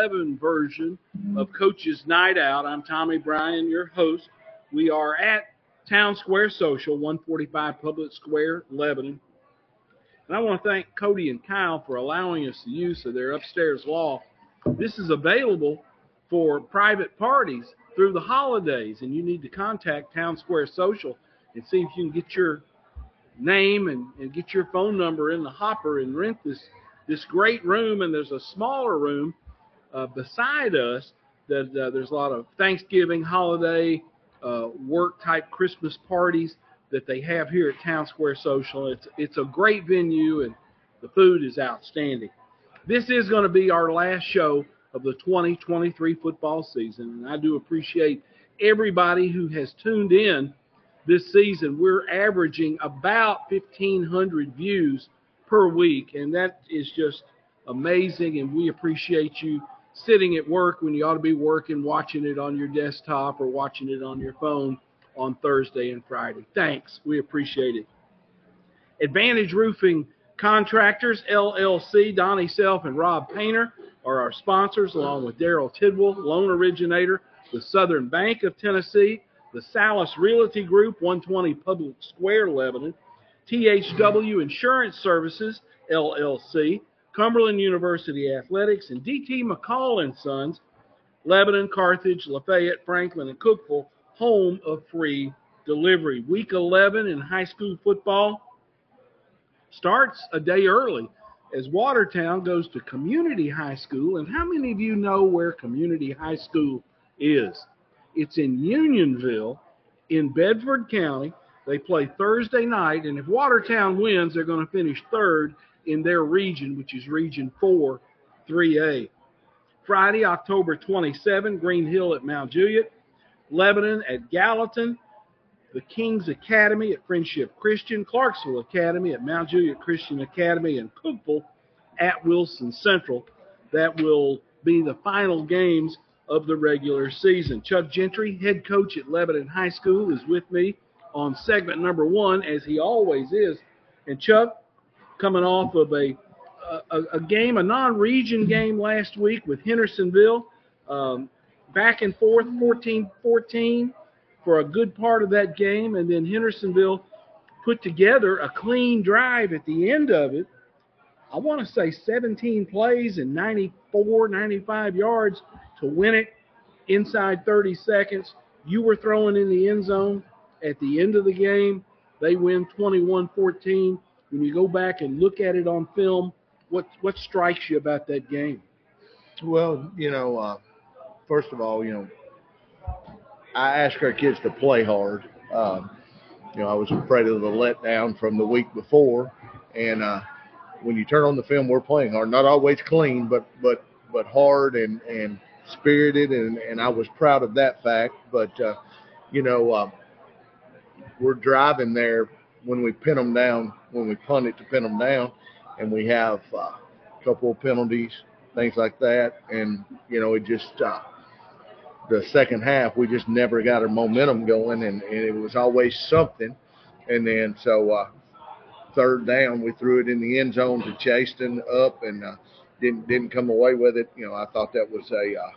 11 version of Coach's Night Out. I'm Tommy Bryan, your host. We are at Town Square Social, 145 Public Square, Lebanon. And I want to thank Cody and Kyle for allowing us the use of their upstairs loft. This is available for private parties through the holidays, and you need to contact Town Square Social and see if you can get your name and, and get your phone number in the hopper and rent this this great room. And there's a smaller room uh, beside us that uh, there's a lot of Thanksgiving, holiday, uh, work type Christmas parties that they have here at Town Square Social. It's it's a great venue and the food is outstanding. This is going to be our last show of the 2023 football season, and I do appreciate everybody who has tuned in this season. We're averaging about 1,500 views per week, and that is just amazing. And we appreciate you sitting at work when you ought to be working, watching it on your desktop or watching it on your phone on Thursday and Friday. Thanks. We appreciate it. Advantage Roofing Contractors, LLC, Donnie Self and Rob Painter are our sponsors, along with Daryl Tidwell, loan originator with Southern Bank of Tennessee, the Salas Realty Group, 120 Public Square, Lebanon, THW Insurance Services, LLC, Cumberland University Athletics, and DT McCall and Sons, Lebanon, Carthage, Lafayette, Franklin, and Cookeville, home of free delivery. Week 11 in high school football starts a day early as Watertown goes to Community High School. And how many of you know where Community High School is? It's in Unionville in Bedford County. They play Thursday night, and if Watertown wins, they're going to finish third in their region, which is Region 4, 3A. Friday, October 27, Green Hill at Mount Juliet, Lebanon at Gallatin, the King's Academy at Friendship Christian, Clarksville Academy at Mount Juliet Christian Academy, and Cookeville at Wilson Central. That will be the final games of the regular season. Chuck Gentry, head coach at Lebanon High School, is with me on segment number one, as he always is. And Chuck, coming off of a a, a game, a non-region game last week with Hendersonville, um, back and forth, 14-14 for a good part of that game, and then Hendersonville put together a clean drive at the end of it. I want to say 17 plays and 94, 95 yards to win it inside 30 seconds. You were throwing in the end zone at the end of the game. They win 21-14. When you go back and look at it on film, what what strikes you about that game? Well, you know, uh, first of all, you know, I ask our kids to play hard. Um, you know, I was afraid of the letdown from the week before, and uh, when you turn on the film, we're playing hard. Not always clean, but but but hard and and spirited, and and I was proud of that fact. But uh, you know, uh, we're driving there when we pin them down, when we punt it to pin them down, and we have uh, a couple of penalties, things like that, and you know, it just. Uh, the second half, we just never got our momentum going, and, and it was always something. And then so uh, third down, we threw it in the end zone to Chaston up, and uh, didn't didn't come away with it. You know, I thought that was a uh,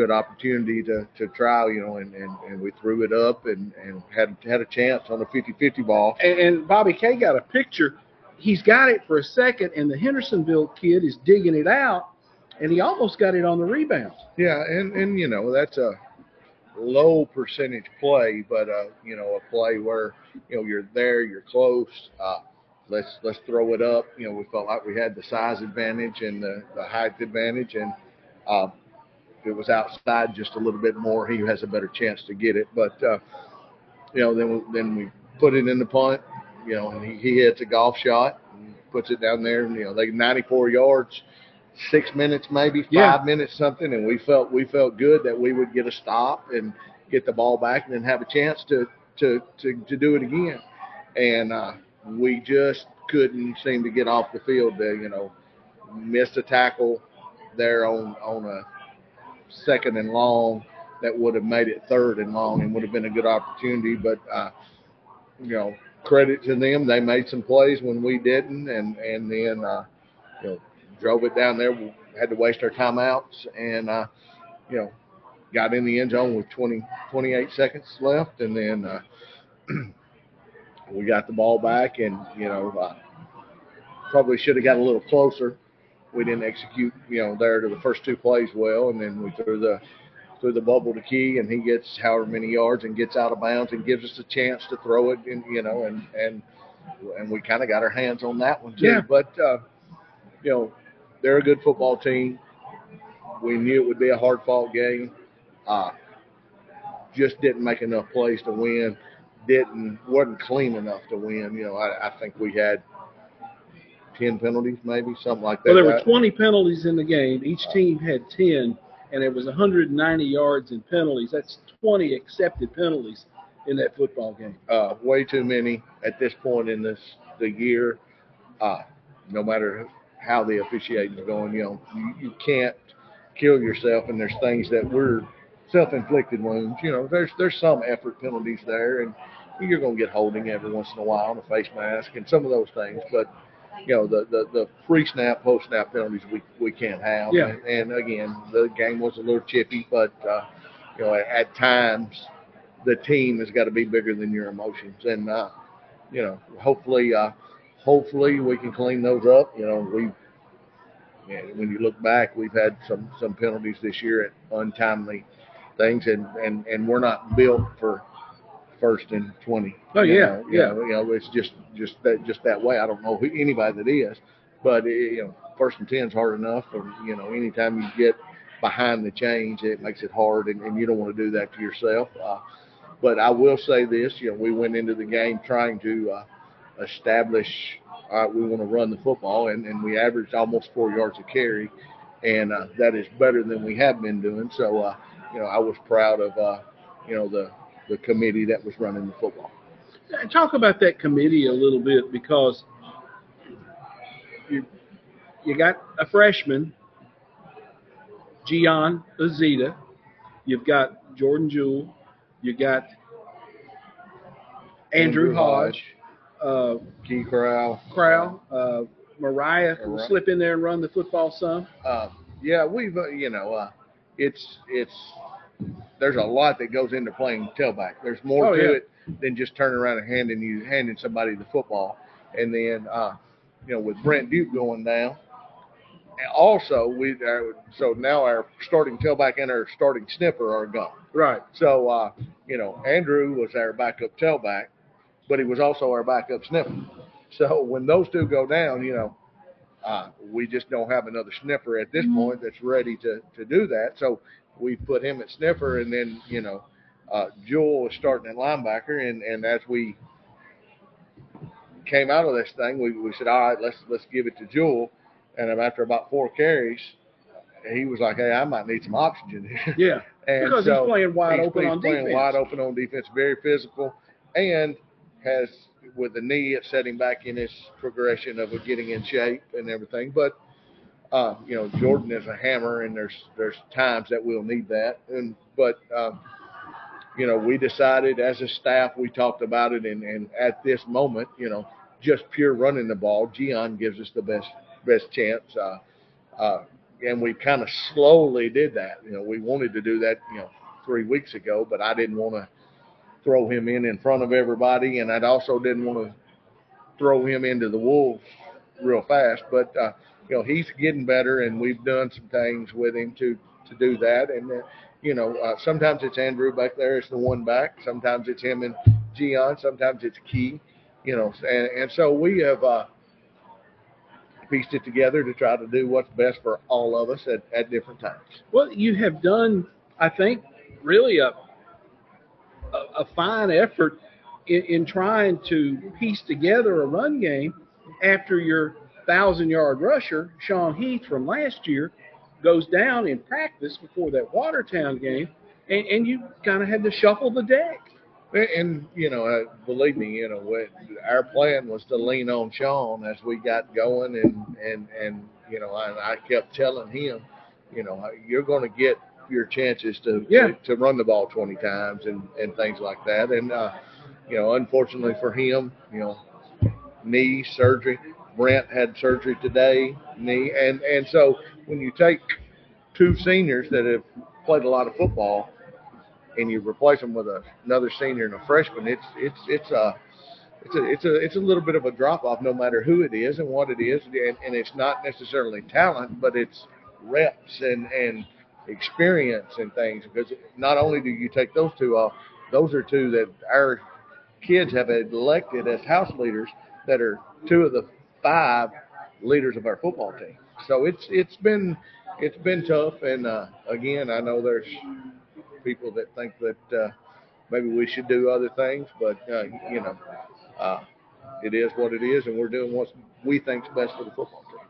good opportunity to, to try. You know, and, and, and we threw it up and, and had had a chance on the 50-50 ball. And, and Bobby K got a picture. He's got it for a second, and the Hendersonville kid is digging it out and he almost got it on the rebound. Yeah, and and you know that's a low percentage play, but uh, you know a play where you know you're there, you're close. Uh, let's let's throw it up. You know we felt like we had the size advantage and the, the height advantage, and uh, if it was outside just a little bit more, he has a better chance to get it. But uh, you know then we, then we put it in the punt. You know and he, he hits a golf shot and puts it down there. And, you know they 94 yards six minutes, maybe five Yeah. minutes, something, and we felt we felt good that we would get a stop and get the ball back and then have a chance to to to, to do it again. And uh, we just couldn't seem to get off the field. There, you know, missed a tackle there on on a second and long that would have made it third and long and would have been a good opportunity. But uh, you know, credit to them, they made some plays when we didn't, and and then uh, you know drove it down there. We had to waste our timeouts, and uh, you know, got in the end zone with 20, 28 seconds left, and then uh, we got the ball back, and you know, uh, probably should have got a little closer. We didn't execute, you know, there to the first two plays well, and then we threw the threw the bubble to Key, and he gets however many yards and gets out of bounds and gives us a chance to throw it, and you know, and and and we kind of got our hands on that one too. Yeah. But uh, you know, they're a good football team. We knew it would be a hard fought game. Uh, just didn't make enough plays to win. Didn't wasn't clean enough to win. You know, I, I think we had ten penalties, maybe something like that. Well, there were 20 penalties in the game. Each team had 10, and it was 190 yards in penalties. That's 20 accepted penalties in that football game. uh, way too many at this point in this the year. Uh, no matter how the officiating is going, you know, you, you can't kill yourself, and there's things that we're self-inflicted wounds. You know, there's there's some effort penalties there, and you're going to get holding every once in a while on a face mask and some of those things, but. You know the, the, the pre-snap, post-snap penalties we, we can't have. Yeah. And, and again, the game was a little chippy, but uh, you know at, at times the team has got to be bigger than your emotions. And uh, you know, hopefully, uh, hopefully we can clean those up. You know, we yeah, when you look back, we've had some some penalties this year at untimely things, and and and we're not built for first and twenty. Oh, yeah, know, you yeah. know, you know, it's just just that just that way. I don't know who, anybody that is, but eh, you know, first and ten's hard enough. Or you know, anytime you get behind the chains, it makes it hard, and, and you don't want to do that to yourself. Uh, but I will say this: you know, we went into the game trying to uh, establish. All right, we want to run the football, and, and we averaged almost four yards a carry, and uh, that is better than we have been doing. So, uh, you know, I was proud of, uh, you know, the the committee that was running the football. Talk about that committee a little bit because you you got a freshman, Gian Azita. You've got Jordan Jewell. You got Andrew, Andrew Hodge, uh, Key Corral. Crowell, uh, Mariah can Mariah. slip in there and run the football some. Uh, yeah, we've uh, you know, uh, it's it's there's a lot that goes into playing tailback. There's more Oh, to yeah. it than just turning around and handing you handing somebody the football. And then uh, you know, with Brent Duke going down, and also we uh, so now our starting tailback and our starting sniffer are gone. Right. So uh, you know, Andrew was our backup tailback, but he was also our backup sniffer. So when those two go down, you know, uh, we just don't have another sniffer at this point that's ready to, to do that. So we put him at sniffer, and then you know, uh, Jewel is starting at linebacker, and, and as we came out of this thing, we, we said, all right, let's let's give it to Jewel. And after about four carries, he was like, hey, I might need some oxygen here. Yeah. And Because so he's playing wide he's- open he's on playing defense. wide open on defense, very physical, and has with the knee it set him back in his progression of getting in shape and everything. But uh, you know, Jordan is a hammer, and there's there's times that we'll need that. And but um, you know, we decided as a staff, we talked about it, and, and at this moment, you know, just pure running the ball, Gian gives us the best best chance. Uh, uh, and we kind of slowly did that. You know, we wanted to do that, you know, three weeks ago, but I didn't want to throw him in in front of everybody, and I also didn't want to throw him into the wolves real fast. But uh, you know, he's getting better, and we've done some things with him to to do that. And uh, you know, uh, sometimes it's Andrew back there, it's the one back. Sometimes it's him and Gian. Sometimes it's Key. You know, and and so we have. Uh, pieced it together to try to do what's best for all of us at, at different times. Well, you have done, I think, really a a, a fine effort in, in trying to piece together a run game after your thousand yard rusher, Sean Heath from last year, goes down in practice before that Watertown game, and, and you kind of had to shuffle the deck. And, and you know, uh, believe me, you know, our plan was to lean on Sean as we got going, and and and you know, and I kept telling him, you know, you're going to get your chances to, Yeah. to to run the ball 20 times and and things like that. And uh, you know, unfortunately for him, you know, knee surgery, Brent had surgery today, knee, and and so when you take two seniors that have played a lot of football and you replace them with a, another senior and a freshman, it's it's it's a it's a it's a it's a little bit of a drop off, no matter who it is and what it is, and, and it's not necessarily talent, but it's reps and and experience and things. Because not only do you take those two off, those are two that our kids have elected as house leaders that are two of the five leaders of our football team. So it's it's been it's been tough, and uh, again, I know there's people that think that uh, maybe we should do other things, but uh, you know, uh, it is what it is, and we're doing what we think's best for the football team.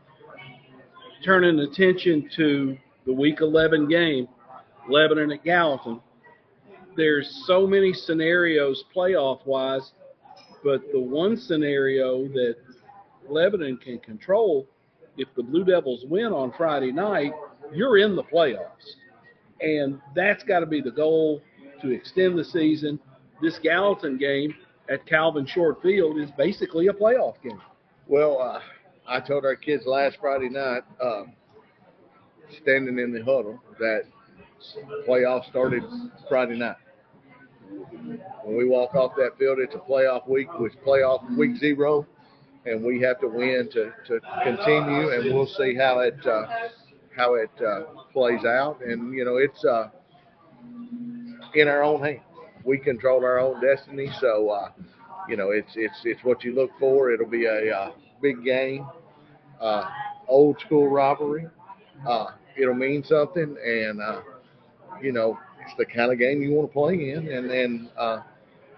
Turning attention to the Week 11 game, Lebanon at Gallatin. There's so many scenarios playoff wise, but the one scenario that Lebanon can control, if the Blue Devils win on Friday night, you're in the playoffs. And that's got to be the goal to extend the season. This Gallatin game at Calvin Short Field is basically a playoff game. Well, uh, I told our kids last Friday night, uh, standing in the huddle, that playoff started Friday night. When we walk off that field, it's a playoff week, which playoff week zero, and we have to win to, to continue, and we'll see how it uh, how it uh, plays out. And you know, it's uh, in our own hands. We control our own destiny, so uh, you know, it's it's it's what you look for. It'll be a uh, big game, uh, old school rivalry. Uh, it'll mean something, and uh, you know, it's the kind of game you want to play in, and then uh,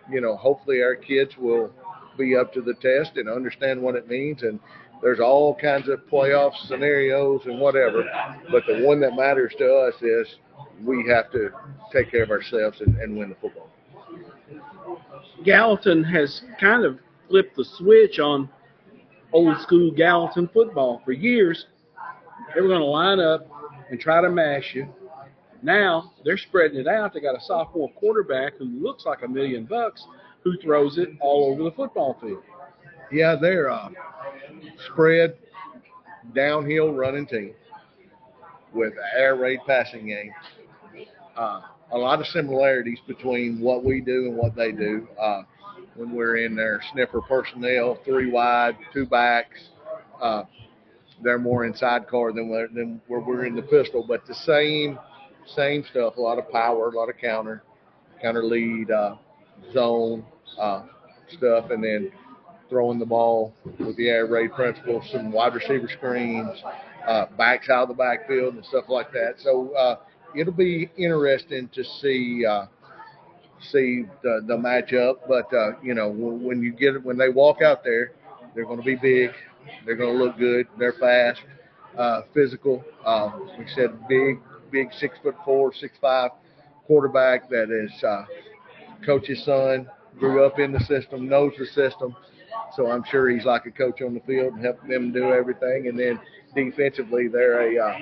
you know, hopefully our kids will be up to the test and understand what it means and there's all kinds of playoff scenarios and whatever, but the one that matters to us is we have to take care of ourselves and, and win the football. Gallatin has kind of flipped the switch on old school Gallatin football. For years, they were going to line up and try to mash you. Now they're spreading it out. They got a sophomore quarterback who looks like a million bucks who throws it all over the football field. Yeah, they're a spread downhill running team with an air raid passing game. Uh, a lot of similarities between what we do and what they do. Uh, when we're in their sniffer personnel, three wide, two backs, uh, they're more inside car than we're, than where we're in the pistol, but the same same stuff. A lot of power, a lot of counter, counter lead, uh, zone uh, stuff, and then throwing the ball with the air raid principle, some wide receiver screens, uh, backs out of the backfield and stuff like that. So uh, it'll be interesting to see uh, see the, the matchup. But uh, you know, when you get when they walk out there, they're going to be big. They're going to look good. They're fast, uh, physical. Uh, we said big, big six foot four, six five quarterback that is uh, coach's son, grew up in the system, knows the system. So I'm sure he's like a coach on the field, and helping them do everything. And then defensively, they're a uh,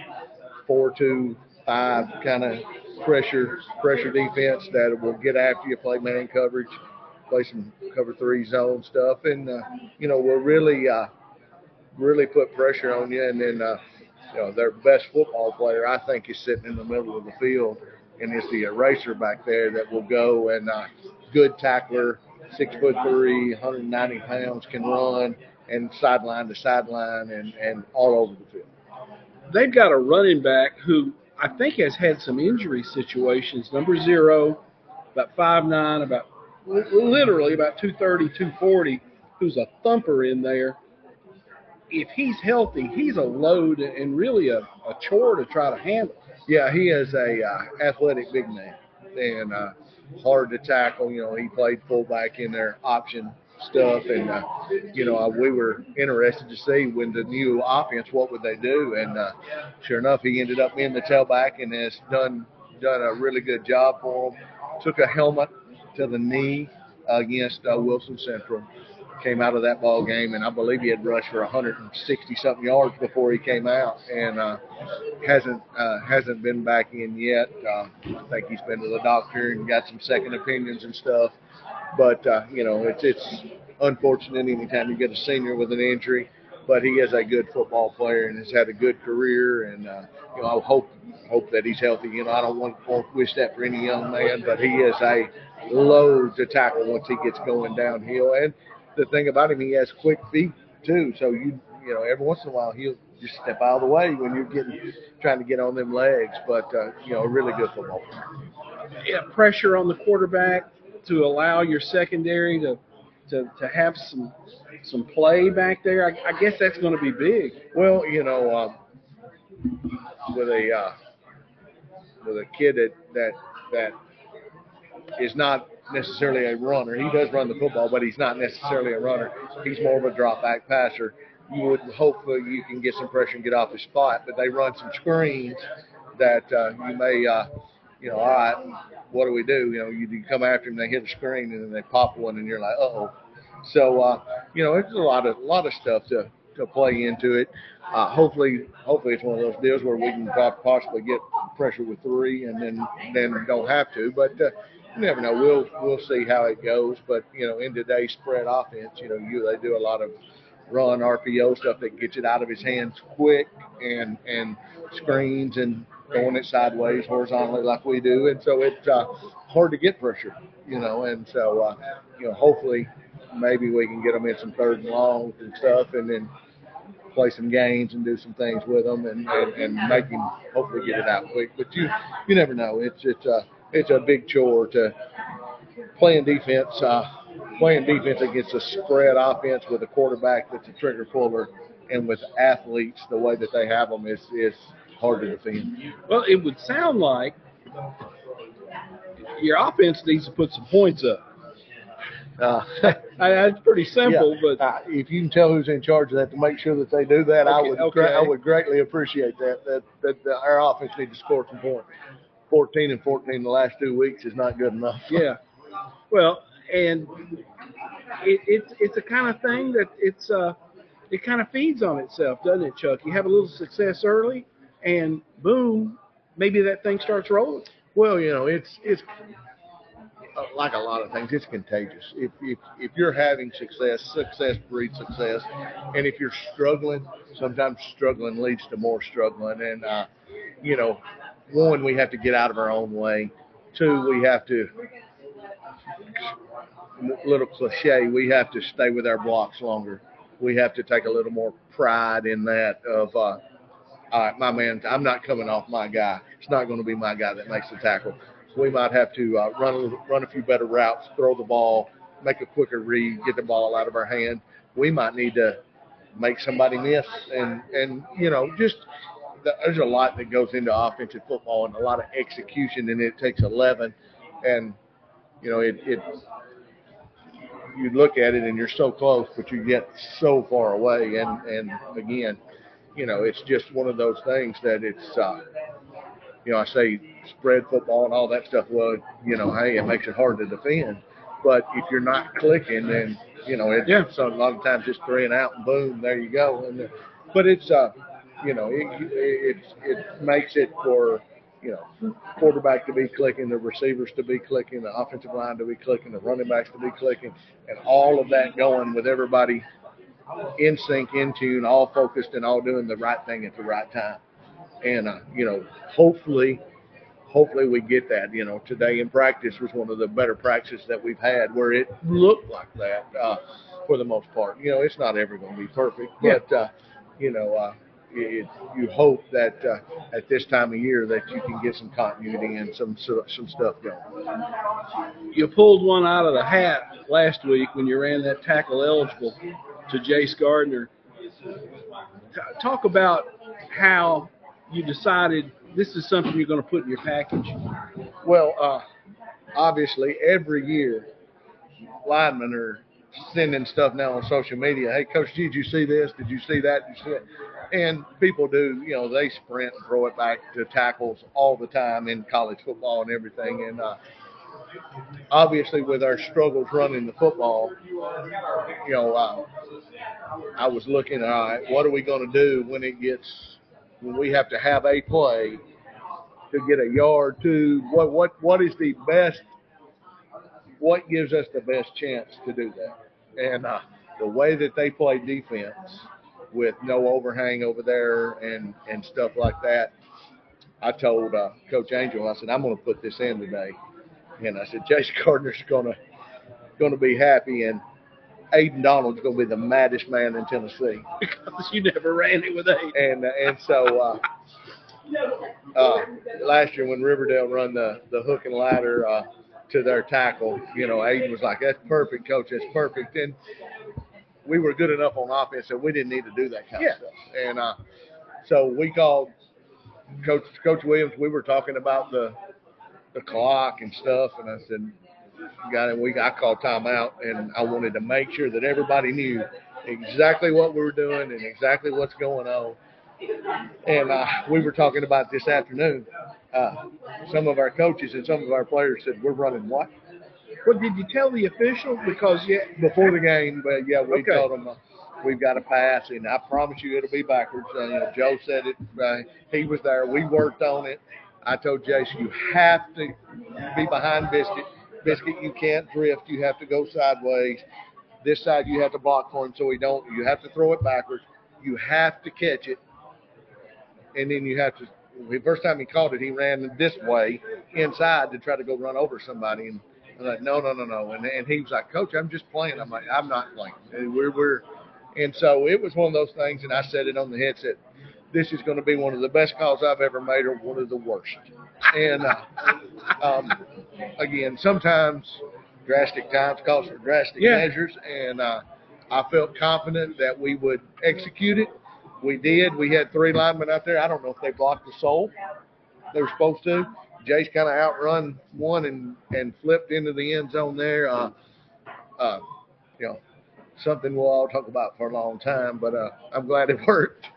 four-two-five kind of pressure pressure defense that will get after you, play man coverage, play some cover three zone stuff, and uh, you know will really uh, really put pressure on you. And then uh, you know their best football player, I think, is sitting in the middle of the field, and it's the eraser back there that will go and uh, good tackler six foot three, 190 pounds, can run and sideline to sideline and, and all over the field. They've got a running back who I think has had some injury situations. Number zero, about five nine, about literally about 230, 240, who's a thumper in there. If he's healthy, he's a load and really a, a chore to try to handle. Yeah, he is a uh, athletic big man, and uh, hard to tackle. You know, he played fullback in their option stuff, and uh, you know, we were interested to see when the new offense, what would they do? And uh, sure enough, he ended up being the tailback and has done done a really good job for them. Took a helmet to the knee against uh, Wilson Central came out of that ball game, and I believe he had rushed for 160 something yards before he came out, and uh, hasn't uh, hasn't been back in yet. Uh, I think he's been to the doctor and got some second opinions and stuff. But uh, you know, it's it's unfortunate anytime you get a senior with an injury. but he is a good football player and has had a good career. And uh, you know, I hope hope that he's healthy. You know, I don't want to wish that for any young man, but he is a load to tackle once he gets going downhill. And the thing about him, he has quick feet too. So you you know, every once in a while he'll just step out of the way when you're getting trying to get on them legs. But uh, you know, a really good football. Yeah, pressure on the quarterback to allow your secondary to to, to have some some play back there. I, I guess that's going to be big. Well, you know, um, with a uh, with a kid that that that is not necessarily a runner. He does run the football, but he's not necessarily a runner. He's more of a drop back passer. You would hope that you can get some pressure and get off his spot, but they run some screens that uh, you may, uh, you know, all right, what do we do? You know, you, you come after him, they hit a screen, and then they pop one, and you're like, uh oh. So, uh, you know, it's a lot of a lot of stuff to to play into it. Uh, hopefully, hopefully it's one of those deals where we can possibly get pressure with three, and then then don't have to. But uh, you never know. We'll we'll see how it goes. But you know, in today's spread offense, you know, you they do a lot of run RPO stuff that gets it out of his hands quick and and screens and throwing it sideways horizontally like we do, and so it's uh, hard to get pressure, you know. And so uh, you know, hopefully, maybe we can get them in some third and longs and stuff, and then play some games and do some things with them, and, and, and make him hopefully get it out quick. But you you never know. It's it's a it's a big chore to playing defense. Uh, playing defense against a spread offense with a quarterback that's a trigger puller and with athletes the way that they have them is is hard to defend. Well, it would sound like your offense needs to put some points up. Uh, it's pretty simple, yeah, but uh, if you can tell who's in charge of that to make sure that they do that, okay, I would okay. I would greatly appreciate that. That that, that our offense needs to score some points. 14 and 14 the last two weeks is not good enough. yeah. Well, and it, it's it's a kind of thing that it's uh it kind of feeds on itself, doesn't it, Chuck? You have a little success early, and boom, maybe that thing starts rolling. Well, you know, it's it's like a lot of things. It's contagious. If if if you're having success, success breeds success, and if you're struggling, sometimes struggling leads to more struggling. And uh, you know, one, we have to get out of our own way. Two, we have to little cliche, we have to stay with our blocks longer. We have to take a little more pride in that of, uh, all right, my man, I'm not coming off my guy. It's not going to be my guy that makes the tackle. We might have to uh, run a, run a few better routes, throw the ball, make a quicker read, get the ball out of our hand. We might need to make somebody miss, and and you know just there's a lot that goes into offensive football and a lot of execution, and it takes 11. And you know, it, it you look at it and you're so close, but you get so far away. And and again, you know, it's just one of those things that it's. Uh, you know, I say spread football and all that stuff. Well, you know, hey, it makes it hard to defend. But if you're not clicking, then you know, it's yeah. so a lot of times just three and out and boom, there you go. And but it's uh, you know, it it it makes it for you know, quarterback to be clicking, the receivers to be clicking, the offensive line to be clicking, the running backs to be clicking, and all of that going with everybody in sync, in tune, all focused and all doing the right thing at the right time. And uh, you know, hopefully, hopefully we get that. You know, today in practice was one of the better practices that we've had where it looked like that uh, for the most part. You know, it's not ever going to be perfect, but uh, you know. Uh, it, you hope that uh, at this time of year that you can get some continuity and some some stuff going. You pulled one out of the hat last week when you ran that tackle eligible to Jace Gardner. Talk about how you decided this is something you're going to put in your package. Well, uh, obviously, every year linemen are sending stuff now on social media. Hey, Coach did you see this? Did you see that? Did you see that? And people do, you know, they sprint and throw it back to tackles all the time in college football and everything. And uh, obviously, with our struggles running the football, you know, uh, I was looking, all right, what are we going to do when it gets, when we have to have a play to get a yard to? What what what is the best? What gives us the best chance to do that? And uh, the way that they play defense with no overhang over there and and stuff like that. I told uh, Coach Angel, I said, I'm going to put this in today, and I said, Jace Gardner's going to going to be happy, and Aiden Donald's going to be the maddest man in Tennessee because you never ran it with Aiden. And uh, and so uh, uh, last year when Riverdale run the the hook and ladder uh, to their tackle, you know, Aiden was like, "That's perfect, coach. That's perfect." And we were good enough on offense that we didn't need to do that kind yeah. of stuff. And uh, so we called Coach Coach Williams. We were talking about the the clock and stuff, and I said, "Got it." We I called timeout, and I wanted to make sure that everybody knew exactly what we were doing and exactly what's going on. And uh, we were talking about this afternoon. Uh, some of our coaches and some of our players said, "We're running what?" What did you tell the officials? Because yeah, before the game, but yeah, we Okay. told them uh, we've got to pass, and I promise you it'll be backwards. Uh, you know, Joe said it. Uh, he was there. We worked on it. I told Jason, you have to be behind Biscuit. Biscuit, you can't drift. You have to go sideways. This side, you have to block for him so he don't. You have to throw it backwards. You have to catch it, and then you have to. The first time he caught it, he ran this way inside to try to go run over somebody, and I'm like, no, no, no, no. And, and he was like, Coach, I'm just playing. I'm like, I'm not playing. And we're, we're, and so it was one of those things, and I said it on the headset. This is going to be one of the best calls I've ever made, or one of the worst. And uh, um, again, sometimes drastic times calls for drastic Yeah. measures, and uh, I felt confident that we would execute it. We did. We had three linemen out there. I don't know if they blocked the soul. They were supposed to. Jace kind of outrun one and and flipped into the end zone there. Uh, uh, you know, something we'll all talk about for a long time, but uh, I'm glad it worked.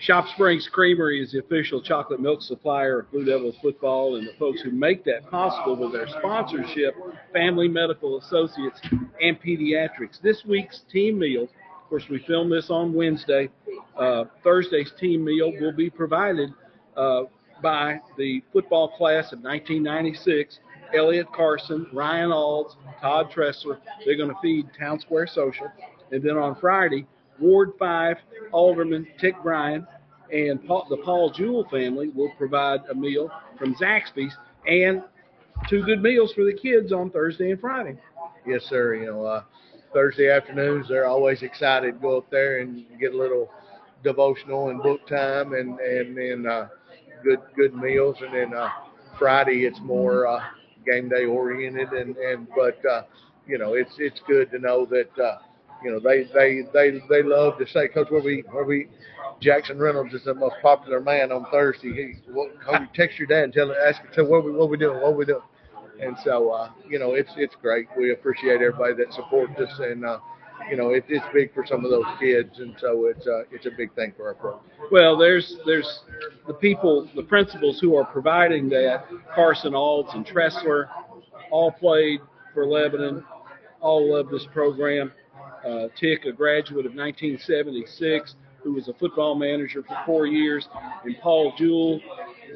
Shop Springs Creamery is the official chocolate milk supplier of Blue Devils football, and the folks who make that possible with their sponsorship, Family Medical Associates and Pediatrics. This week's team meal, of course, we filmed this on Wednesday. Uh, Thursday's team meal will be provided uh, by the football class of 1996. Elliot Carson, Ryan Alds, Todd Tressler. They're going to feed Town Square Social. And then on Friday, Ward 5 Alderman Tick Bryan and Paul, the Paul Jewell family will provide a meal from Zaxby's and two good meals for the kids on Thursday and Friday. Yes, sir. You know, uh, Thursday afternoons they're always excited to go up there and get a little devotional and book time, and and then uh, good good meals, and then uh, Friday it's more uh, game day oriented, and and but uh, you know it's it's good to know that uh, you know they they they they love to say, Coach, where we where we Jackson Reynolds is the most popular man on Thursday. He, what, text your dad and tell ask him, tell what we what we doing, what we doing. And so, uh, you know, it's it's great. We appreciate everybody that supports us, and uh, you know, it, it's big for some of those kids, and so it's uh, it's a big thing for our program. Well, there's there's the people, the principals who are providing that. Carson Alds and Tressler all played for Lebanon, all love this program. Uh, Tick, a graduate of 1976, who was a football manager for four years, and Paul Jewell,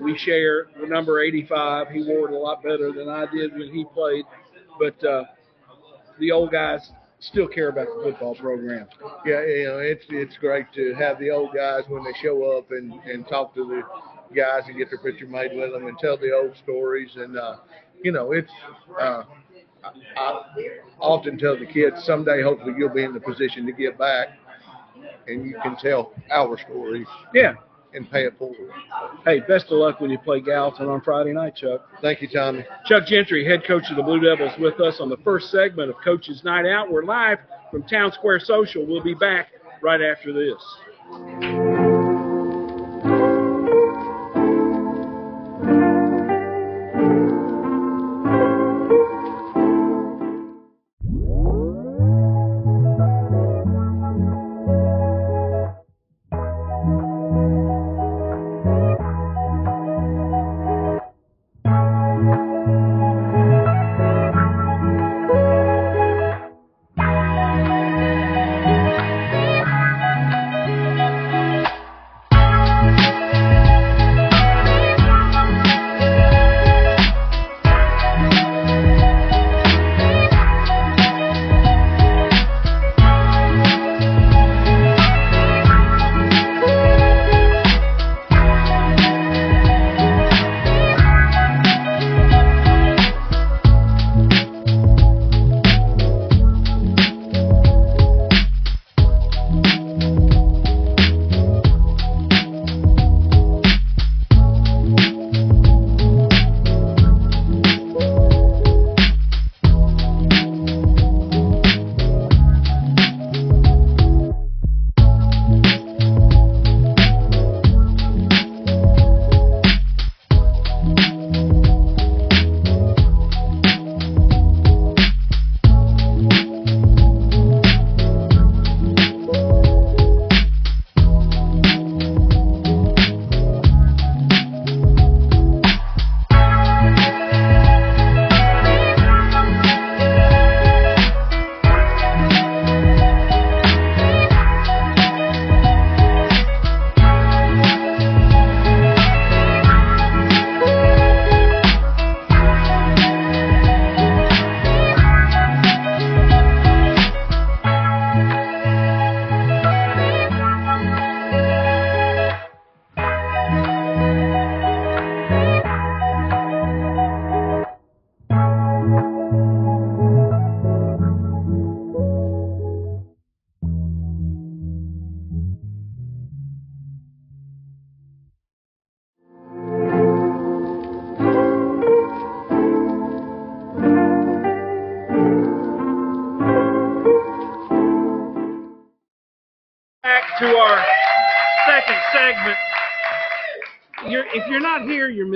we share the number 85. He wore it a lot better than I did when he played, but uh, the old guys still care about the football program. Yeah, you know, it's it's great to have the old guys when they show up and and talk to the guys and get their picture made with them and tell the old stories and uh, you know, it's. Uh, I, often tell the kids someday, hopefully, you'll be in the position to give back, and you can tell our stories Yeah. And pay it forward. Hey, best of luck when you play Gallatin on Friday night, Chuck. Thank you, Tommy. Chuck Gentry, head coach of the Blue Devils, with us on the first segment of Coach's Night Out. We're live from Town Square Social. We'll be back right after this.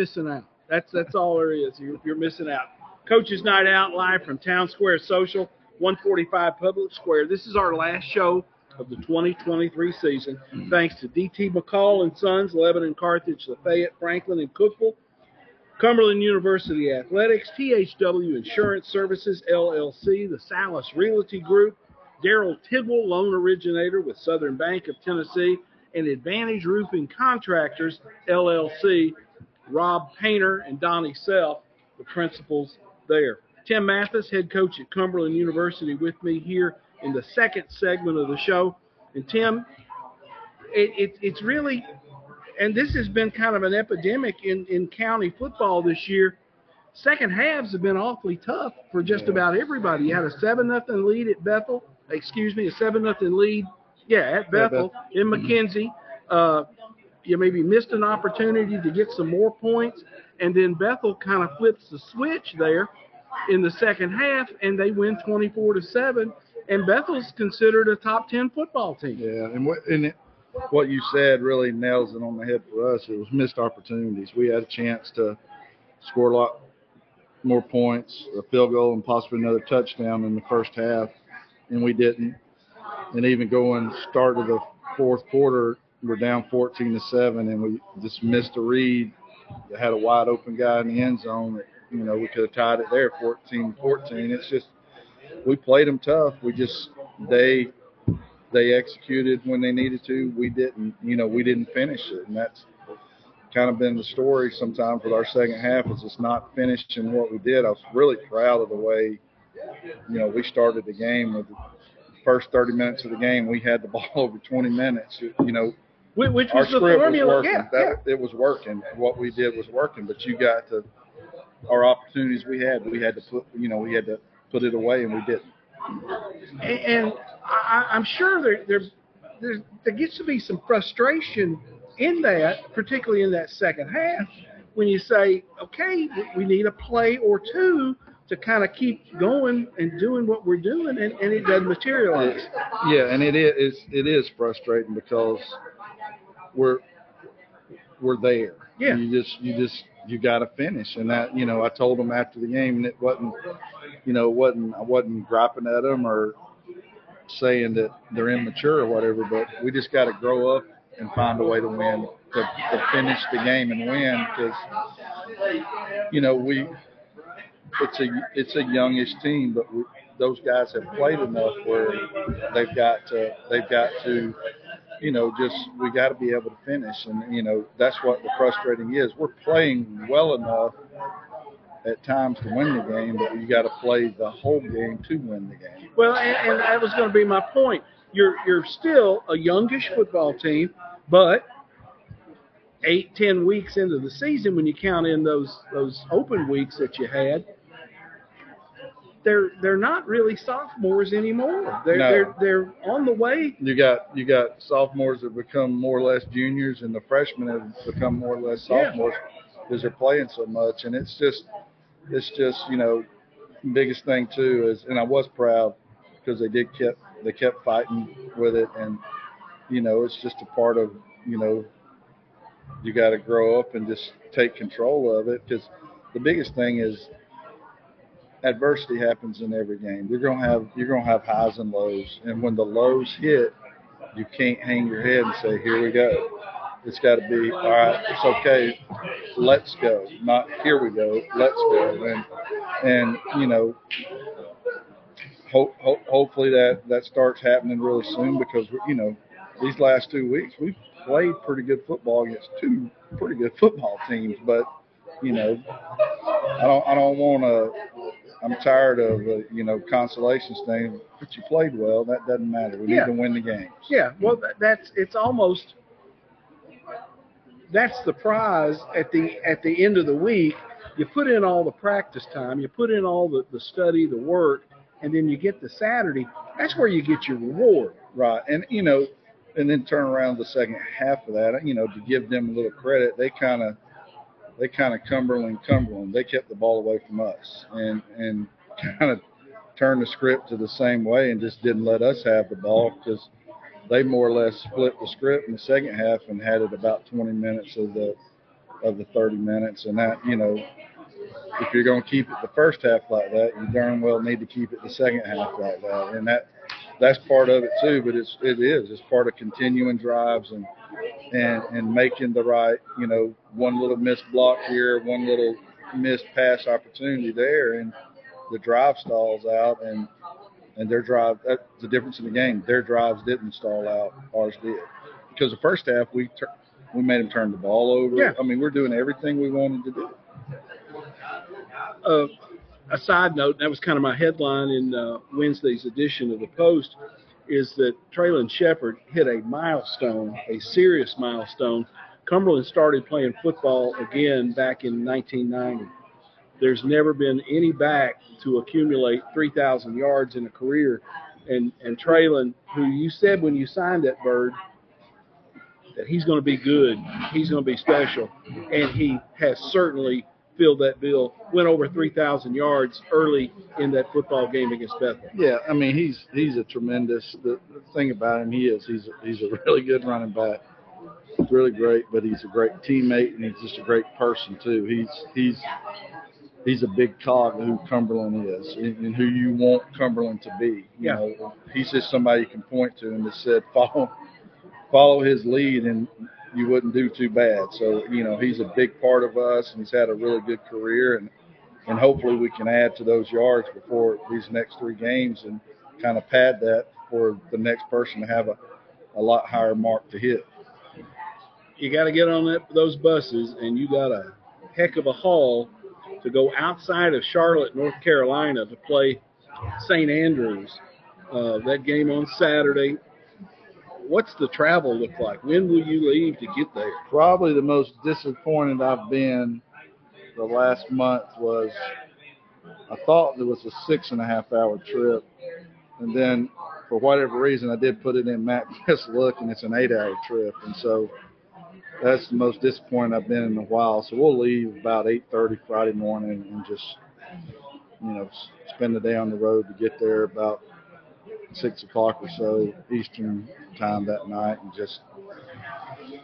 Missing out. That's that's all there is. You're, you're missing out. Coaches Night Out live from Town Square Social, 145 Public Square. This is our last show of the 2023 season. Thanks to DT McCall and Sons, Lebanon, Carthage, Lafayette, Franklin, and Cookeville. Cumberland University Athletics, THW Insurance Services, LLC, the Salas Realty Group, Daryl Tidwell, loan originator with Southern Bank of Tennessee, and Advantage Roofing Contractors, LLC, Rob Painter and Donnie Self, the principals there. Tim Mathis, head coach at Cumberland University, with me here in the second segment of the show. And Tim, it, it, it's really, and this has been kind of an epidemic in, in county football this year. Second halves have been awfully tough for just about everybody. You had a seven nothing lead at Bethel. Excuse me, a seven nothing lead. Yeah, at Bethel in McKenzie. Uh, you maybe missed an opportunity to get some more points, and then Bethel kind of flips the switch there in the second half, and they win 24 to seven. And Bethel's considered a top 10 football team. Yeah, and what and it, what you said really nails it on the head for us. It was missed opportunities. We had a chance to score a lot more points, a field goal, and possibly another touchdown in the first half, and we didn't. And even going start of the fourth quarter, we're down 14 to seven, and we just missed a read. They had a wide open guy in the end zone. That, you know, we could have tied it there, 14-14. It's just we played them tough. We just they they executed when they needed to. We didn't. You know, we didn't finish it, and that's kind of been the story sometimes with our second half is just not finishing what we did. I was really proud of the way, you know, we started the game with the first 30 minutes of the game. We had the ball over 20 minutes. You know, Which our was the formula. was working. yeah, that, It was working. What we did was working. But you got to our opportunities we had. We had to put, you know, we had to put it away, and we didn't. And, and I, I'm sure there, there, there, there gets to be some frustration in that, particularly in that second half, when you say, okay, we need a play or two to kind of keep going and doing what we're doing, and, and it doesn't materialize. Yeah, and it is it is frustrating because we're we're there. Yeah. You just you just you got to finish, and that you know I told them after the game, and it wasn't you know wasn't I wasn't griping at them or saying that they're immature or whatever, but we just got to grow up and find a way to win to, to finish the game and win because you know we it's a it's a youngish team, but we, those guys have played enough where they've got to they've got to you know just we got to be able to finish, and you know that's what the frustrating is. We're playing well enough at times to win the game, but you got to play the whole game to win the game. Well, and, and that was going to be my point. You're you're still a youngish football team, but eight, ten weeks into the season, when you count in those those open weeks that you had, they're they're not really sophomores anymore. They're No. they're they're on the way. You got you got sophomores that become more or less juniors, and the freshmen have become more or less Yeah. sophomores because they're playing so much, and it's just it's just you know biggest thing too is, and I was proud because they did kept they kept fighting with it, and you know it's just a part of you know you got to grow up and just take control of it because the biggest thing is adversity happens in every game. You're gonna have you're gonna have highs and lows, and when the lows hit, you can't hang your head and say, "Here we go." It's got to be all right. It's okay. Let's go. Not here we go. Let's go. And and you know, hope, hope hopefully that that starts happening really soon because you know these last two weeks we've played pretty good football against two pretty good football teams, but you know, I don't I don't want to. I'm tired of uh, you know consolations thing. But you played well. That doesn't matter. We Yeah. need to win the games. Yeah, well, that's it's almost that's the prize at the at the end of the week. You put in all the practice time, you put in all the, the study, the work, and then you get the Saturday. That's where you get your reward. Right. And you know, and then turn around the second half of that. You know, to give them a little credit, they kind of they kind of Cumberland Cumberland. They kept the ball away from us and and kind of turned the script to the same way and just didn't let us have the ball because they more or less split the script in the second half and had it about 20 minutes of the of the 30 minutes, and that you know if you're going to keep it the first half like that, you darn well need to keep it the second half like that, and that that's part of it too. But it's it is it's part of continuing drives and and and making the right you know one little missed block here, one little missed pass opportunity there, and the drive stalls out and and their drive that's the difference in the game. Their drives didn't stall out, ours did. Because the first half we tur- we made them turn the ball over. Yeah. I mean we're doing everything we wanted to do. uh, a side note, that was kind of my headline in uh, Wednesday's edition of the Post, is that Traylon Shepard hit a milestone, a serious milestone. Cumberland started playing football again back in 1990. There's never been any back to accumulate 3,000 yards in a career. And, and Traylon, who you said when you signed that bird, that he's going to be good, he's going to be special, and he has certainly filled that bill. Went over 3,000 yards early in that football game against Bethel. Yeah, I mean he's he's a tremendous. The, thing about him, he is he's a, he's a really good running back. He's really great, but he's a great teammate and he's just a great person too. He's he's he's a big cog of who Cumberland is and, and who you want Cumberland to be. You Yeah. know, he's just somebody you can point to and just said follow follow his lead and you wouldn't do too bad. So you know he's a big part of us and he's had a really good career and and hopefully we can add to those yards before these next three games and kind of pad that for the next person to have a, a lot higher mark to hit. You got to get on that, those buses, and you got a heck of a haul to go outside of Charlotte, North Carolina, to play St. Andrews. Uh, that game on Saturday. What's the travel look like? When will you leave to get there? Probably the most disappointed I've been the last month was I thought it was a six and a half hour trip, and then for whatever reason I did put it in MapQuest look, and it's an eight hour trip, and so that's the most disappointed I've been in a while. So we'll leave about eight thirty Friday morning and just you know spend the day on the road to get there about six o'clock or so Eastern time that night, and just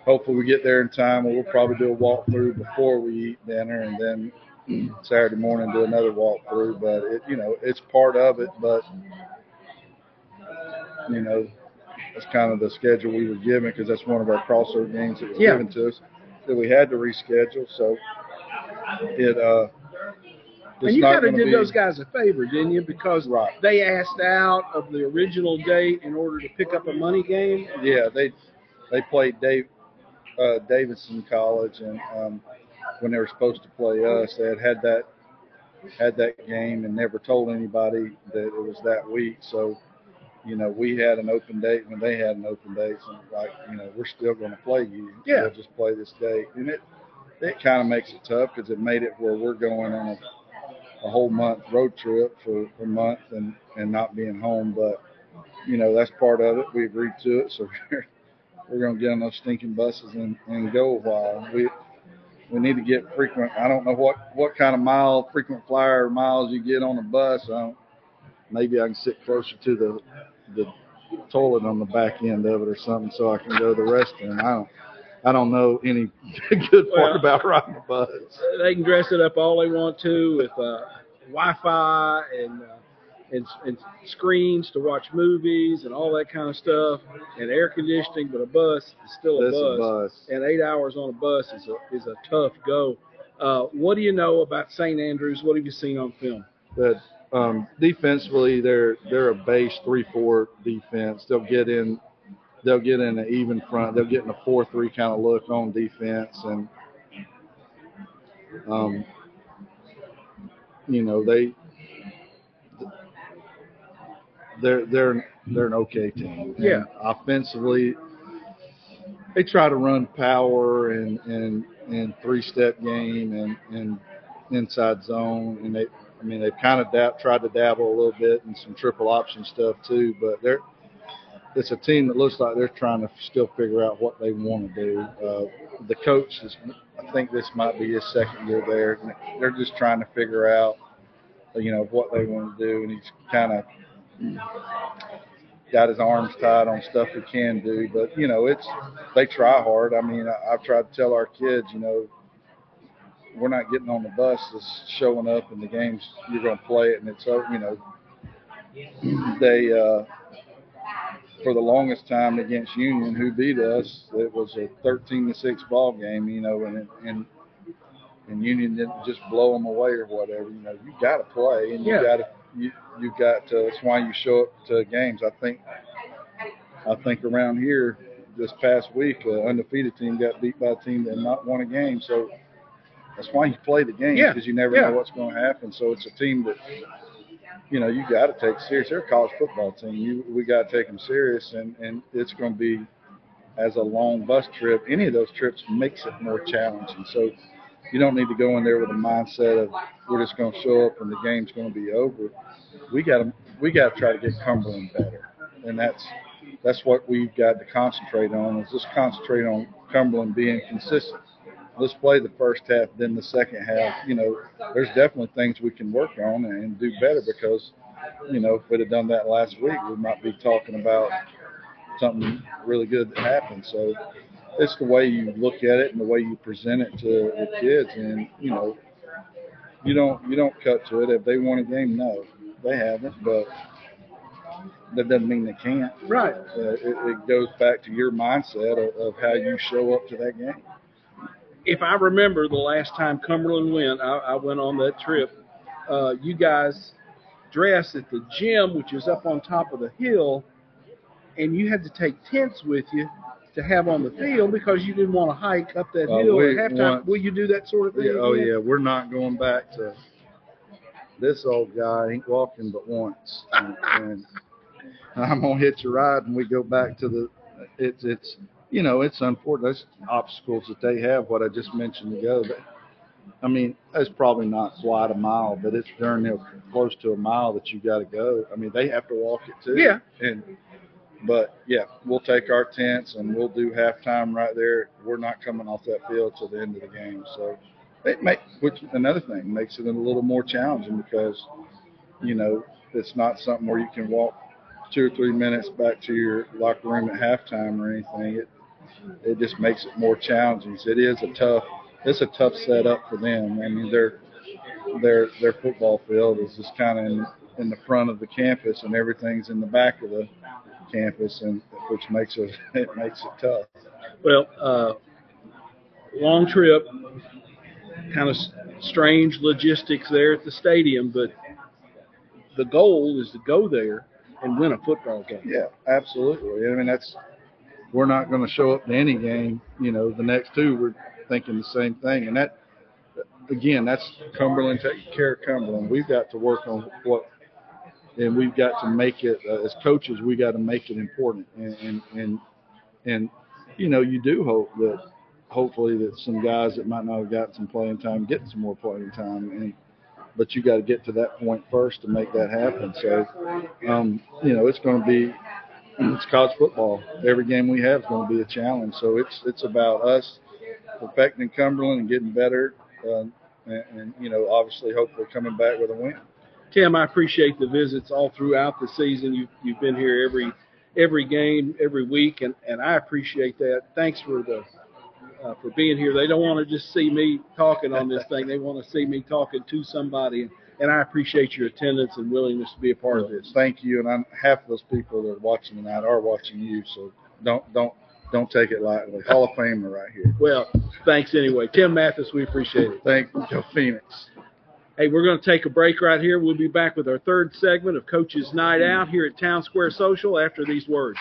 hopefully we get there in time. We'll probably do a walkthrough before we eat dinner, and then Saturday morning do another walkthrough. But it, you know, it's part of it. But you know, that's kind of the schedule we were given because that's one of our crossover games that was Yeah. given to us that we had to reschedule. So it uh, and you kind of did be, those guys a favor, didn't you? Because Right. they asked out of the original date in order to pick up a money game. Yeah, they they played Dave uh, Davidson College, and um, when they were supposed to play us, they had had that had that game and never told anybody that it was that week. So, you know, we had an open date when they had an open date. So, like, you know, we're still going to play you. Yeah. We'll just play this date, and it it kind of makes it tough because it made it where we're going on a a whole month road trip for a month and and not being home, but you know that's part of it. We agreed to it, so we're we're gonna get on those stinking buses and, and go a while. We we need to get frequent. I don't know what what kind of mile frequent flyer miles you get on a bus. I don't, maybe I can sit closer to the the toilet on the back end of it or something, so I can go to the restroom. I don't I don't know any good part Well- about riding a bus. They can dress it up all they want to with uh, Wi-Fi and, uh, and and screens to watch movies and all that kind of stuff, and air conditioning. But a bus is still a bus, a bus. and eight hours on a bus is a is a tough go. Uh, what do you know about St. Andrews? What have you seen on film? But um, defensively, they're they're a base three four defense. They'll get in, they'll get in an even front. They'll get in a four three kind of look on defense, and um, you know they they're they're they're an okay team. And Yeah. offensively, they try to run power and and and three step game and and inside zone, and they I mean they've kind of dab, tried to dabble a little bit in some triple option stuff too, but they're it's a team that looks like they're trying to still figure out what they want to do. Uh, the coach is, I think this might be his second year there. They're just trying to figure out, you know, what they want to do, and he's kind of got his arms tied on stuff he can do. But you know, it's they try hard. I mean, I, I've tried to tell our kids, you know, we're not getting on the bus. It's showing up in the games. You're going to play it, and it's over. You know, they uh, for the longest time against Union, who beat us, it was a 13 to six ball game. You know, and and and Union didn't just blow them away or whatever. You know, you got to play, and you Yeah. got to you you got to. That's why you show up to games. I think I think around here this past week, an undefeated team got beat by a team that not won a game. So that's why you play the game Yeah. because you never Yeah. know what's going to happen. So it's a team that you know you got to take serious. They're a college football team. You we got to take them serious, and and it's going to be as a long bus trip. Any of those trips makes it more challenging. So you don't need to go in there with a mindset of we're just going to show up and the game's going to be over. We got to we got to try to get Cumberland better, and that's that's what we've got to concentrate on. Is just concentrate on Cumberland being consistent. Let's play the first half, then the second half. You know, there's definitely things we can work on and do better because, you know, if we'd have done that last week, we might be talking about something really good that happened. So it's the way you look at it and the way you present it to the kids. And you know, you don't you don't cut to it. If they won a game, no, they haven't. But that doesn't mean they can't. Right. Uh, it, it goes back to your mindset of, of how you show up to that game. If I remember the last time Cumberland went, I, I went on that trip. Uh, you guys dressed at the gym, which is up on top of the hill, and you had to take tents with you to have on the field because you didn't want to hike up that Uh, hill at halftime. want- Will you do that sort of thing? Yeah, oh again? yeah, we're not going back to this old guy ain't walking but once, and, and I'm gonna hitch a ride and we go back to the. It's it's you know it's unfortunate. There's obstacles that they have. What I just mentioned ago, but I mean it's probably not quite a mile, but it's darn near close to a mile that you got to go. I mean they have to walk it too. Yeah. And but yeah, we'll take our tents and we'll do halftime right there. We're not coming off that field till the end of the game. So it makes which another thing makes it a little more challenging because you know it's not something where you can walk two or three minutes back to your locker room at halftime or anything. It it just makes it more challenging. It is a tough it's a tough setup for them. I mean their their their football field is just kind of in, in the front of the campus and everything's in the back of the campus and which makes it it makes it tough. Well, uh, long trip, kind of strange logistics there at the stadium, but the goal is to go there and win a football game. Yeah, absolutely. I mean, that's we're not going to show up to any game. You know, the next two we're thinking the same thing, and that again, that's Cumberland taking care of Cumberland. We've got to work on what, and we've got to make it uh, as coaches. We got to make it important, and and and, and you know, you do hope that hopefully that some guys that might not have gotten some playing time get some more playing time and but you got to get to that point first to make that happen so um, you know it's going to be it's college football every game we have is going to be a challenge so it's it's about us perfecting cumberland and getting better uh, and, and you know obviously hopefully coming back with a win Tim, I appreciate the visits all throughout the season. You've, you've been here every every game, every week, and, and I appreciate that. Thanks for the uh, for being here. They don't want to just see me talking on this thing. They want to see me talking to somebody, and, I appreciate your attendance and willingness to be a part of this. thank you and I'm, half of those people that are watching tonight are watching you so don't don't don't take it lightly hall of famer right here Well, thanks anyway. Tim Mathis, we appreciate it. thank you phoenix Hey, we're going to take a break right here. We'll be back with our third segment of Coach's Night Out here at Town Square Social after these words.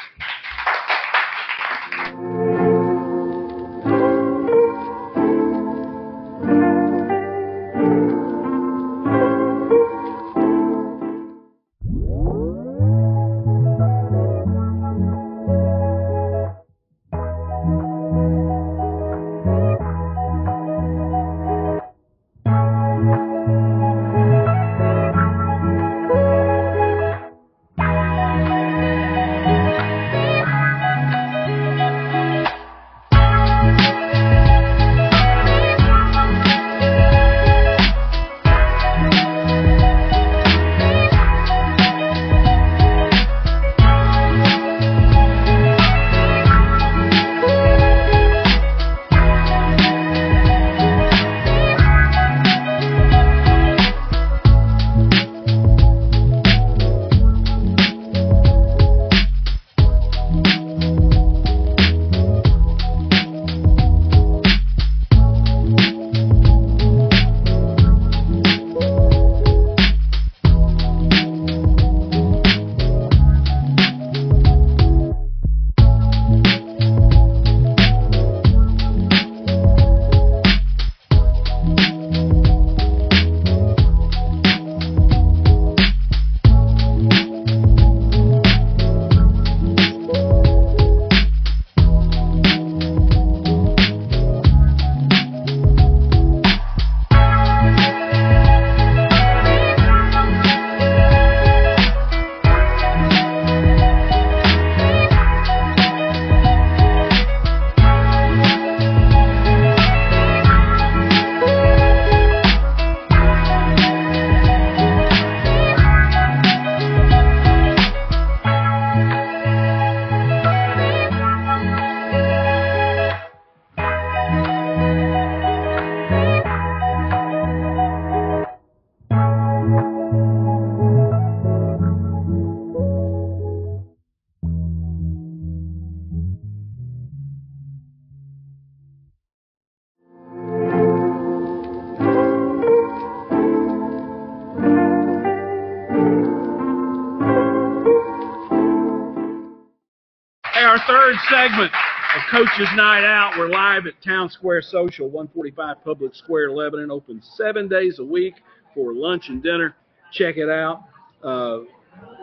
Third segment of Coach's Night Out. We're live at Town Square Social, 145 Public Square, Lebanon. Open seven days a week for lunch and dinner. Check it out. Uh,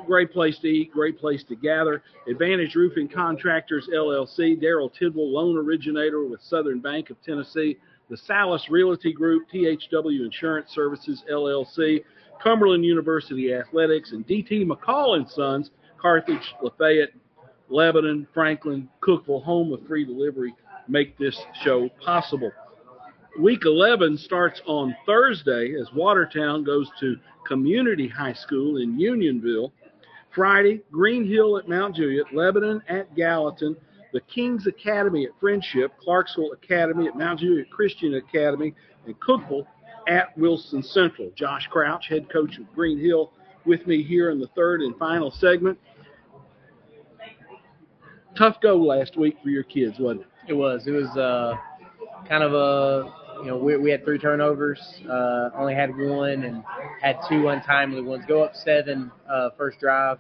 great place to eat, great place to gather. Advantage Roofing Contractors LLC, Daryl Tidwell, loan originator with Southern Bank of Tennessee, the Salas Realty Group, THW Insurance Services LLC, Cumberland University Athletics, and DT McCall and Sons, Carthage, Lafayette, Lebanon, Franklin, Cookeville, home of free delivery, make this show possible. Week 11 starts on Thursday as Watertown goes to Community High School in Unionville. Friday, Green Hill at Mount Juliet, Lebanon at Gallatin, the King's Academy at Friendship, Clarksville Academy at Mount Juliet Christian Academy, and Cookeville at Wilson Central. Josh Crouch, head coach of Green Hill, with me here in the third and final segment. Tough go last week for your kids, wasn't it? It was. It was uh, kind of a you know we, we had three turnovers, uh, only had one, and had two untimely ones. Go up seven uh, first drive,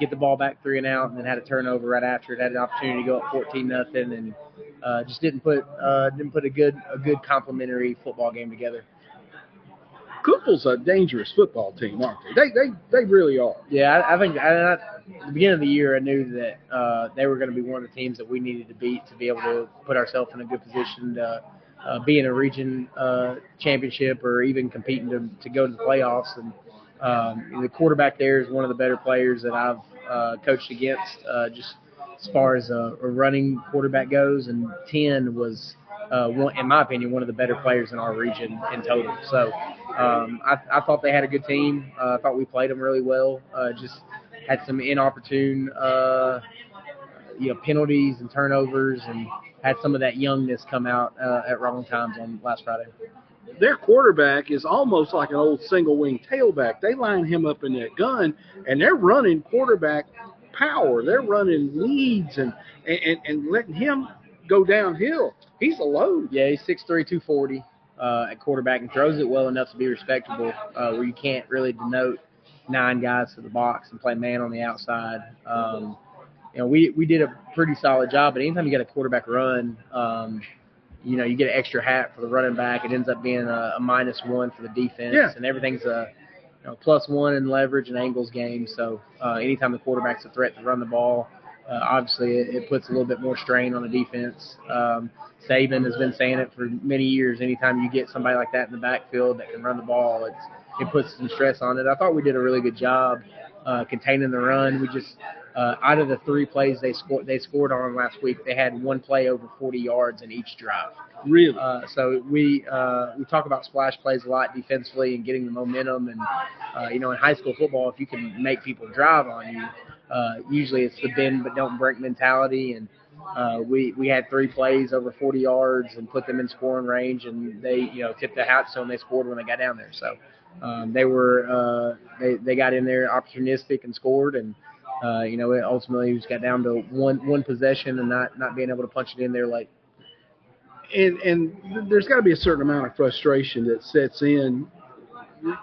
get the ball back three and out, and then had a turnover right after it. Had an opportunity to go up 14 nothing, and uh, just didn't put uh, didn't put a good a good complementary football game together. Cookeville's a dangerous football team, aren't they? They they, they really are. Yeah, I, I think I, at the beginning of the year, I knew that uh, they were going to be one of the teams that we needed to beat to be able to put ourselves in a good position to uh, be in a region uh, championship or even competing to, to go to the playoffs. And um, the quarterback there is one of the better players that I've uh, coached against, uh, just as far as a, a running quarterback goes. And 10 was, uh, one, in my opinion, one of the better players in our region in total. So um, I, I thought they had a good team. Uh, I thought we played them really well. Uh, just had some inopportune, uh, you know, penalties and turnovers, and had some of that youngness come out uh, at wrong times on last Friday. Their quarterback is almost like an old single wing tailback. They line him up in that gun, and they're running quarterback power. They're running leads and and, and letting him go downhill. He's a load. Yeah, he's 6'3", 240 uh, at quarterback and throws it well enough to be respectable, uh, where you can't really denote nine guys to the box and play man on the outside. Um, you know, we we did a pretty solid job. But anytime you get a quarterback run, um, you know, you get an extra hat for the running back. It ends up being a, a minus one for the defense, Yeah. and everything's a you know, plus one in leverage and angles game. So uh, anytime the quarterback's a threat to run the ball, uh, obviously it, it puts a little bit more strain on the defense. Um, Saban has been saying it for many years. Anytime you get somebody like that in the backfield that can run the ball, it's it puts some stress on it. I thought we did a really good job uh, containing the run. We just uh, out of the three plays they scored they scored on last week, they had one play over 40 yards in each drive. Really? Uh, so we uh, we talk about splash plays a lot defensively and getting the momentum. And uh, you know, in high school football, if you can make people drive on you, uh, usually it's the bend but don't break mentality. And uh, we we had three plays over 40 yards and put them in scoring range, and they you know tipped the hat so and they scored when they got down there. So um, they were uh, they they got in there opportunistic and scored and. Uh, you know, it ultimately just got down to one one possession and not not being able to punch it in there late. and and there's got to be a certain amount of frustration that sets in.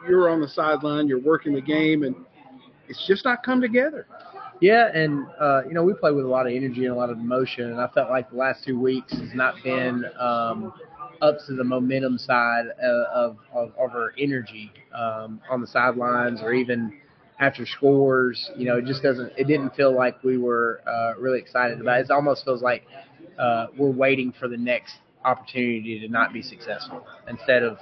You're on the sideline, you're working the game, and it's just not come together. Yeah, and uh, you know we play with a lot of energy and a lot of emotion, and I felt like the last two weeks has not been um, up to the momentum side uh, of, of, of our energy um, on the sidelines or even after scores. You know, it just doesn't. It didn't feel like we were uh, really excited about it. It almost feels like uh, we're waiting for the next opportunity to not be successful instead of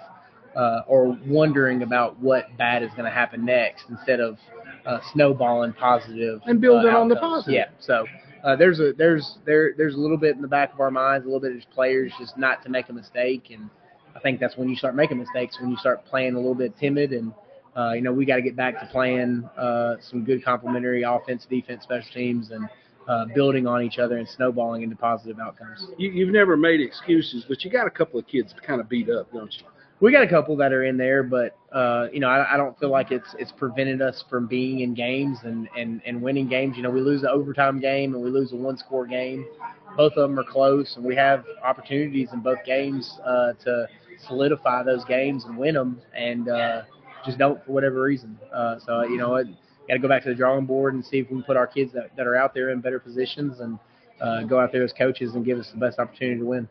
uh, or wondering about what bad is going to happen next instead of uh, snowballing positive And building uh, on the positive. Yeah. So uh, there's a there's there there's a little bit in the back of our minds, a little bit as players, just not to make a mistake. And I think that's when you start making mistakes, when you start playing a little bit timid. And uh, you know we got to get back to playing uh, some good complementary offense, defense, special teams, and uh, building on each other and snowballing into positive outcomes. You, you've never made excuses, but you got a couple of kids kind of beat up, don't you? We got a couple that are in there, but uh, you know, I, I don't feel like it's it's prevented us from being in games and, and, and winning games. You know, we lose an overtime game and we lose a one score game. Both of them are close, and we have opportunities in both games uh, to solidify those games and win them, and uh, just don't for whatever reason. Uh, so you know, got to go back to the drawing board and see if we can put our kids that, that are out there in better positions and uh, go out there as coaches and give us the best opportunity to win.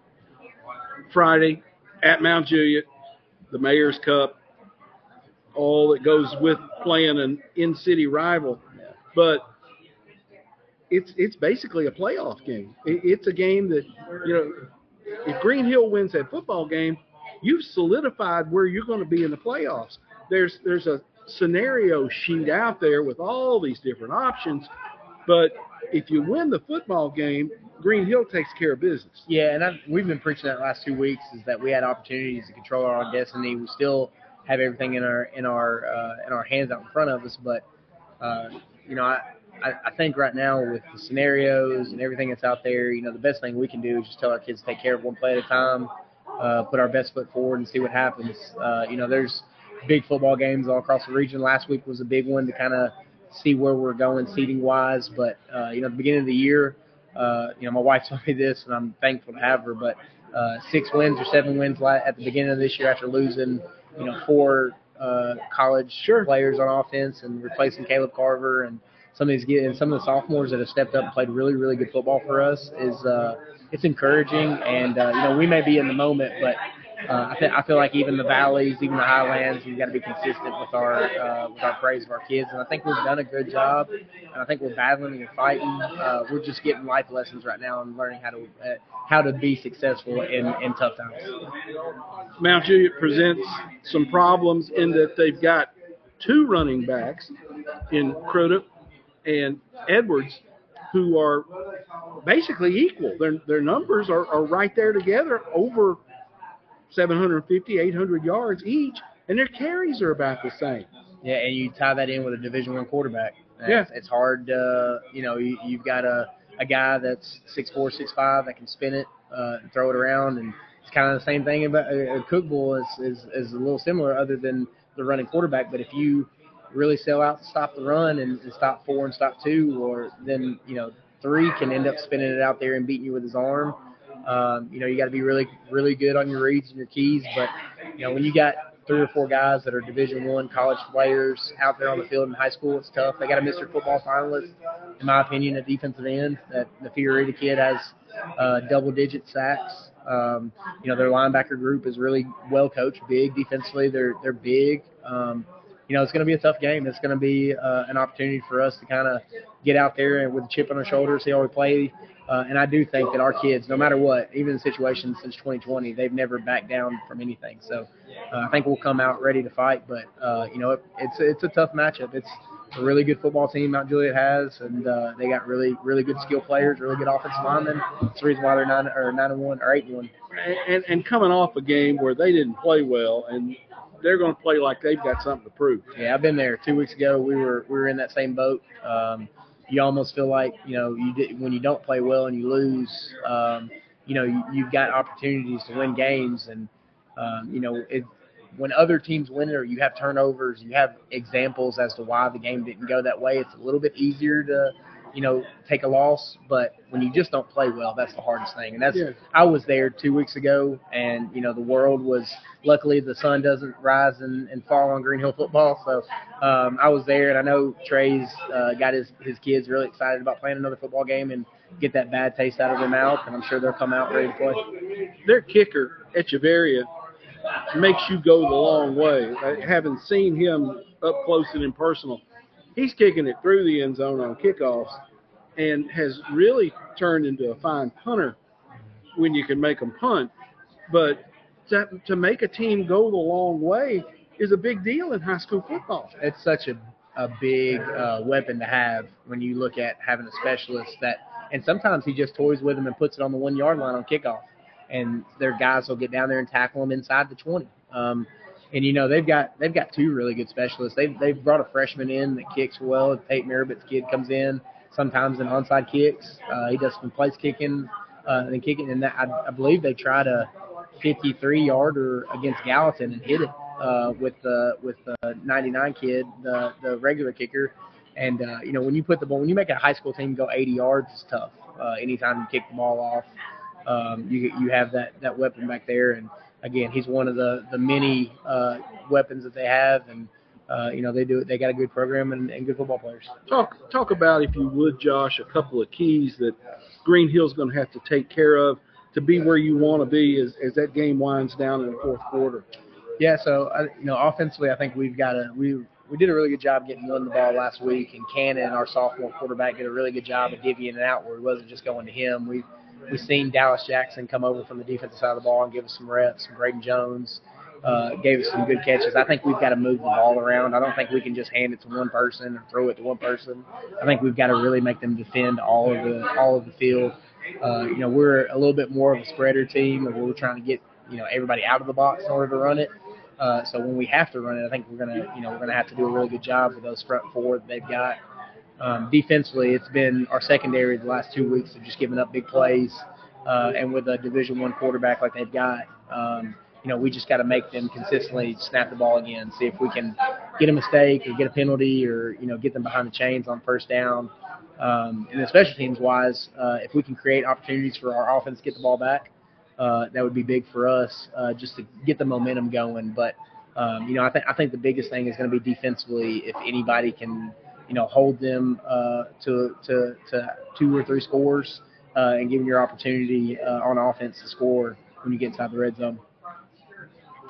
Friday at Mount Juliet, the Mayor's Cup, all that goes with playing an in-city rival, but it's it's basically a playoff game. It, it's a game that you know, if Green Hill wins that football game, you've solidified where you're going to be in the playoffs. There's there's a scenario sheet out there with all these different options, but if you win the football game, Green Hill takes care of business. Yeah, and I've, we've been preaching that last two weeks is that we had opportunities to control our own destiny. We still have everything in our in our uh, in our hands out in front of us, but uh, you know, I, I I think right now with the scenarios and everything that's out there, you know, the best thing we can do is just tell our kids to take care of one play at a time, uh, put our best foot forward, and see what happens. Uh, you know, there's big football games all across the region. Last week was a big one to kind of see where we're going seating wise, but uh, you know, the beginning of the year uh, you know, my wife told me this, and I'm thankful to have her. But uh, six wins or seven wins at the beginning of this year after losing, you know, four uh, college sure. players on offense and replacing Caleb Carver and some of these and some of the sophomores that have stepped up and played really really good football for us is uh, it's encouraging. And uh, you know, we may be in the moment, but uh, I, th- I feel like even the valleys, even the highlands, we've got to be consistent with our uh, with our praise of our kids, and I think we've done a good job. And I think we're battling and fighting. Uh, we're just getting life lessons right now and learning how to uh, how to be successful in, in tough times. Mount Juliet presents some problems in that they've got two running backs in Crudup and Edwards who are basically equal. Their their numbers are, are right there together over 750, 800 yards each, and their carries are about the same. Yeah, and you tie that in with a Division One quarterback. Yeah, it's, hard. Uh, you know, you, you've got a a guy that's six four, six five that can spin it uh, and throw it around, and it's kind of the same thing about a uh, Cookeville is, is is a little similar, other than the running quarterback. But if you really sell out to stop the run and, and stop four and stop two, or then you know three can end up spinning it out there and beating you with his arm. Um, you know, you got to be really, really good on your reads and your keys. But you know, when you got three or four guys that are Division One college players out there on the field in high school, it's tough. They got a Mr. Football finalist, in my opinion, at defensive end. That the Fiorita kid has uh, double-digit sacks. Um, you know, their linebacker group is really well coached, big defensively. They're they're big. Um, you know, it's going to be a tough game. It's going to be uh, an opportunity for us to kind of get out there and with a chip on our shoulder, see how we play. Uh, and I do think that our kids, no matter what, even in situations since 2020, they've never backed down from anything. So uh, I think we'll come out ready to fight. But uh, you know, it, it's it's a tough matchup. It's a really good football team Mount Juliet has, and uh, they got really really good skill players, really good offensive linemen. That's the reason why they're nine or nine and one or eight and one. And, and coming off a game where they didn't play well, and they're going to play like they've got something to prove. Yeah, I've been there. Two weeks ago, we were we were in that same boat. Um, you almost feel like you know you did, when you don't play well and you lose, um, you know you, you've got opportunities to win games, and um, you know it, when other teams win it or you have turnovers, you have examples as to why the game didn't go that way. It's a little bit easier to you know, take a loss. But when you just don't play well, that's the hardest thing. And that's Yeah. I was there two weeks ago, and you know, the world was. Luckily, the sun doesn't rise and, and fall on Green Hill football, so um, I was there, and I know Trey's uh, got his his kids really excited about playing another football game and get that bad taste out of their mouth, and I'm sure they'll come out ready to play. Their kicker, Echeverria, makes you go the long way. Uh, Having seen him up close and impersonal, he's kicking it through the end zone on kickoffs and has really turned into a fine punter when you can make them punt. But to, to make a team go the long way is a big deal in high school football. it's such a a big uh, weapon to have when you look at having a specialist that and sometimes he just toys with them and puts it on the one yard line on kickoff and their guys will get down there and tackle them inside the 20 um, and you know they've got they've got two really good specialists they've, they've brought a freshman in that kicks well Tate Mirabitt's kid comes in sometimes in onside kicks uh, he does some place kicking uh, and kicking and that, I, I believe they tried a 53 yarder against Gallatin and hit it uh, with the with the 99 kid, the the regular kicker. And uh, you know when you put the ball, when you make a high school team go 80 yards, it's tough. Uh, anytime you kick the ball off, um, you you have that that weapon back there. And again, he's one of the the many uh, weapons that they have. And uh, you know they do they got a good program and, and good football players. Talk talk about if you would, Josh, a couple of keys that Green Hill's going to have to take care of to be where you want to be as, as that game winds down in the fourth quarter? Yeah, so uh, you know, offensively, I think we've got a we we did a really good job getting Lynn the ball last week, and Cannon, our sophomore quarterback, did a really good job of divvying it out where it wasn't just going to him. We we've seen Dallas Jackson come over from the defensive side of the ball and give us some reps. Braden Jones uh, gave us some good catches. I think we've got to move the ball around. I don't think we can just hand it to one person or throw it to one person. I think we've got to really make them defend all of the all of the field. Uh, you know, we're a little bit more of a spreader team, and we're trying to get you know everybody out of the box in order to run it. Uh, so when we have to run it, I think we're gonna you know we're gonna have to do a really good job with those front four that they've got. Um, defensively, it's been our secondary the last two weeks of just giving up big plays, uh, and with a Division One quarterback like they've got, um, you know, we just got to make them consistently snap the ball again. See if we can get a mistake or get a penalty or you know get them behind the chains on first down. Um, and then special teams wise, uh, if we can create opportunities for our offense to get the ball back, uh, that would be big for us uh, just to get the momentum going. But um, you know, I think I think the biggest thing is going to be defensively. If anybody can, you know, hold them uh, to to to two or three scores uh, and give them your opportunity uh, on offense to score when you get inside the red zone.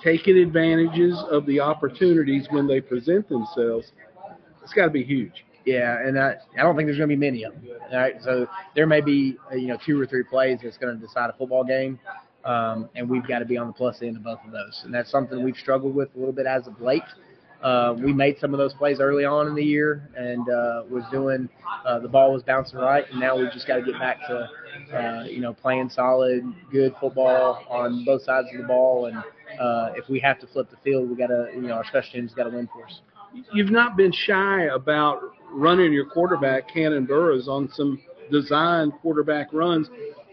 Taking advantages of the opportunities when they present themselves, it's got to be huge. Yeah, and I, I don't think there's going to be many of them. All right, so there may be uh, you know two or three plays that's going to decide a football game, um, and we've got to be on the plus end of both of those. And that's something we've struggled with a little bit as of late. Uh, we made some of those plays early on in the year, and uh, was doing uh, the ball was bouncing right, and now we've just got to get back to uh, you know playing solid, good football on both sides of the ball, and uh, if we have to flip the field, we got to you know our special teams got to win for us. You've not been shy about running your quarterback, Cannon Burrows, on some designed quarterback runs,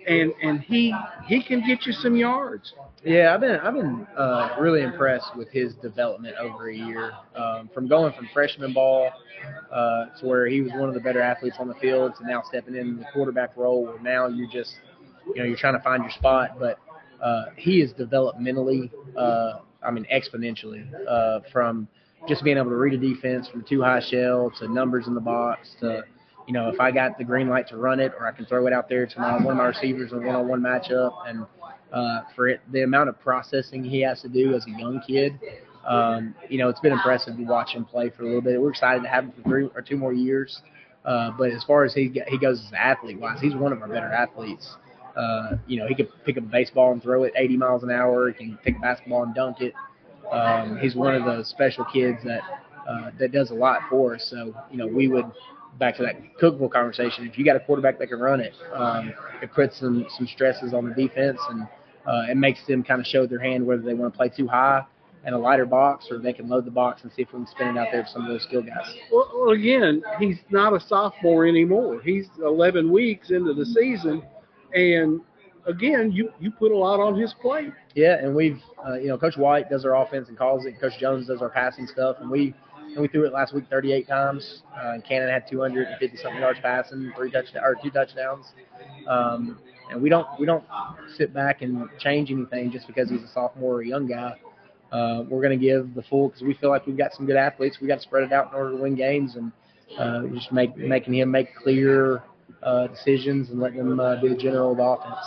and and he he can get you some yards. Yeah, I've been I've been uh, really impressed with his development over a year. Um, from going from freshman ball uh, to where he was one of the better athletes on the field to now stepping in the quarterback role, where now you're just you know you're trying to find your spot. But uh, he is developmentally, uh, I mean exponentially, uh, from just being able to read a defense from two high shell to numbers in the box to you know if I got the green light to run it or I can throw it out there to my one of my receivers in one-on-one matchup and uh, for it, the amount of processing he has to do as a young kid. Um, you know, it's been impressive to watch him play for a little bit. We're excited to have him for three or two more years. Uh, but as far as he he goes as athlete wise, he's one of our better athletes. Uh, you know, he could pick up a baseball and throw it 80 miles an hour. He can pick a basketball and dunk it. Um, he's one of those special kids that uh, that does a lot for us. So you know, we would back to that Cookeville conversation. If you got a quarterback that can run it, um, it puts some some stresses on the defense and uh, it makes them kind of show their hand whether they want to play too high and a lighter box or they can load the box and see if we can spin it out there for some of those skill guys. Well, again, he's not a sophomore anymore. He's 11 weeks into the season, and again, you you put a lot on his plate. Yeah, and we've uh, you know Coach White does our offense and calls it. Coach Jones does our passing stuff, and we and we threw it last week 38 times. Uh, Cannon had 250 something yards passing, three touchdowns or two touchdowns. Um, and we don't we don't sit back and change anything just because he's a sophomore or a young guy. Uh, we're going to give the full because we feel like we've got some good athletes. We got to spread it out in order to win games, and uh, just make making him make clear uh, decisions and letting him uh, be the general of the offense.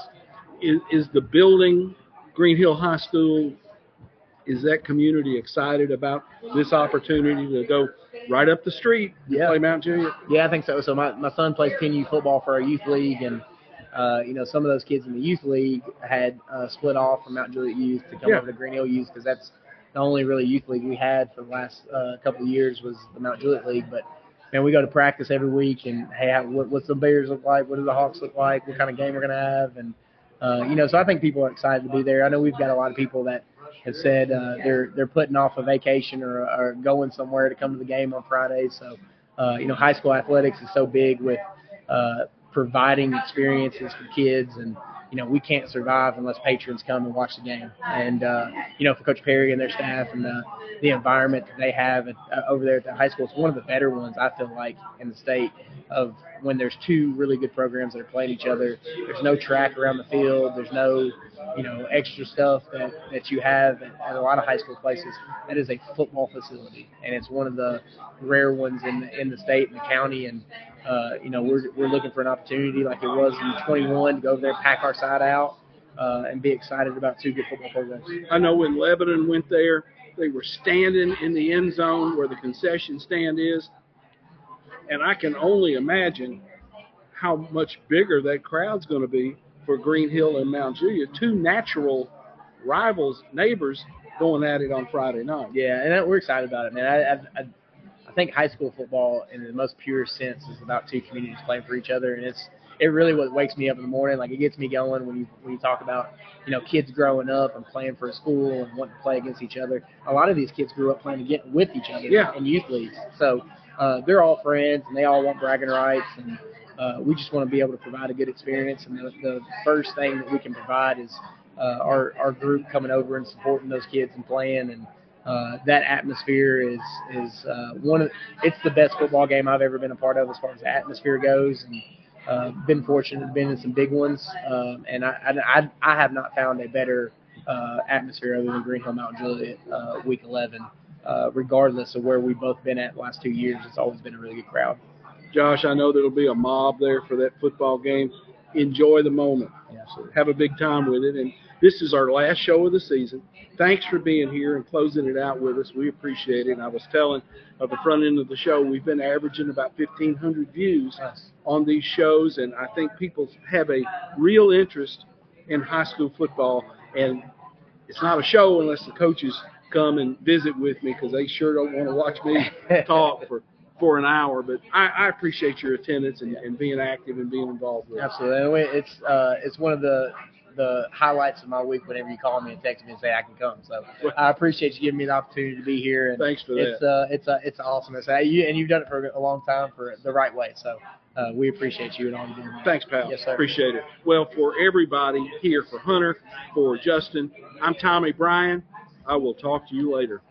Is, is the building Green Hill High School? Is that community excited about this opportunity to go right up the street and Yeah. play Mount Juliet? Yeah, I think so. So my, my son plays 10U football for our youth league, and uh, you know some of those kids in the youth league had uh, split off from Mount Juliet Youth to come Yeah. over to Green Hill Youth because that's the only really youth league we had for the last uh, couple of years was the Mount Juliet League. But man, we go to practice every week, and hey, how, what, what's the Bears look like? What do the Hawks look like? What kind of game we're gonna have? And uh, you know, so I think people are excited to be there. I know we've got a lot of people that have said uh, they're they're putting off a vacation or, or going somewhere to come to the game on Friday. So uh, you know, high school athletics is so big with uh, providing experiences for kids, and you know, we can't survive unless patrons come and watch the game. And uh, you know, for Coach Perry and their staff and the the environment that they have at, uh, over there at the high school, it's one of the better ones I feel like in the state. Of when there's two really good programs that are playing each other, there's no track around the field. There's no you know, extra stuff that, that you have at, a lot of high school places. That is a football facility, and it's one of the rare ones in the, in the state and the county. And uh, you know, we're we're looking for an opportunity like it was in 21 to go over there, pack our side out, uh, and be excited about two good football programs. I know when Lebanon went there, they were standing in the end zone where the concession stand is, and I can only imagine how much bigger that crowd's going to be for Green Hill and Mount Juliet, two natural rivals, neighbors going at it on Friday night. Yeah, and we're excited about it, man. I, I, I, think high school football, in the most pure sense, is about two communities playing for each other, and it's it really what wakes me up in the morning. Like it gets me going when you when you talk about you know kids growing up and playing for a school and wanting to play against each other. A lot of these kids grew up playing against, with each other Yeah. in youth leagues, so uh, they're all friends and they all want bragging rights and. Uh, we just want to be able to provide a good experience, and the, the first thing that we can provide is uh, our our group coming over and supporting those kids and playing, and uh, that atmosphere is is uh, one of it's the best football game I've ever been a part of as far as the atmosphere goes, and uh, been fortunate been in some big ones, um, and I, I I have not found a better uh, atmosphere other than Green Hill Mount Juliet uh, Week 11. Uh, regardless of where we've both been at the last two years, it's always been a really good crowd. Josh, I know there'll be a mob there for that football game. Enjoy the moment. Absolutely. have a big time with it. And this is our last show of the season. Thanks for being here and closing it out with us. We appreciate it. And I was telling at the front end of the show, we've been averaging about 1,500 views Nice. on these shows, and I think people have a real interest in high school football. And it's not a show unless the coaches come and visit with me because they sure don't want to watch me talk for for an hour. But I, I appreciate your attendance and, and being active and being involved with it. Absolutely. It's uh, it's one of the the highlights of my week whenever you call me and text me and say I can come. So I appreciate you giving me the opportunity to be here. And Thanks for it's that. uh, it's uh, it's awesome. It's, uh, you, and you've done it for a long time for the right way. So uh, we appreciate you and all you're doing. Thanks, pal. Yes, sir. Appreciate it. Well, for everybody here, for Hunter, for Justin, I'm Tommy Bryan. I will talk to you later.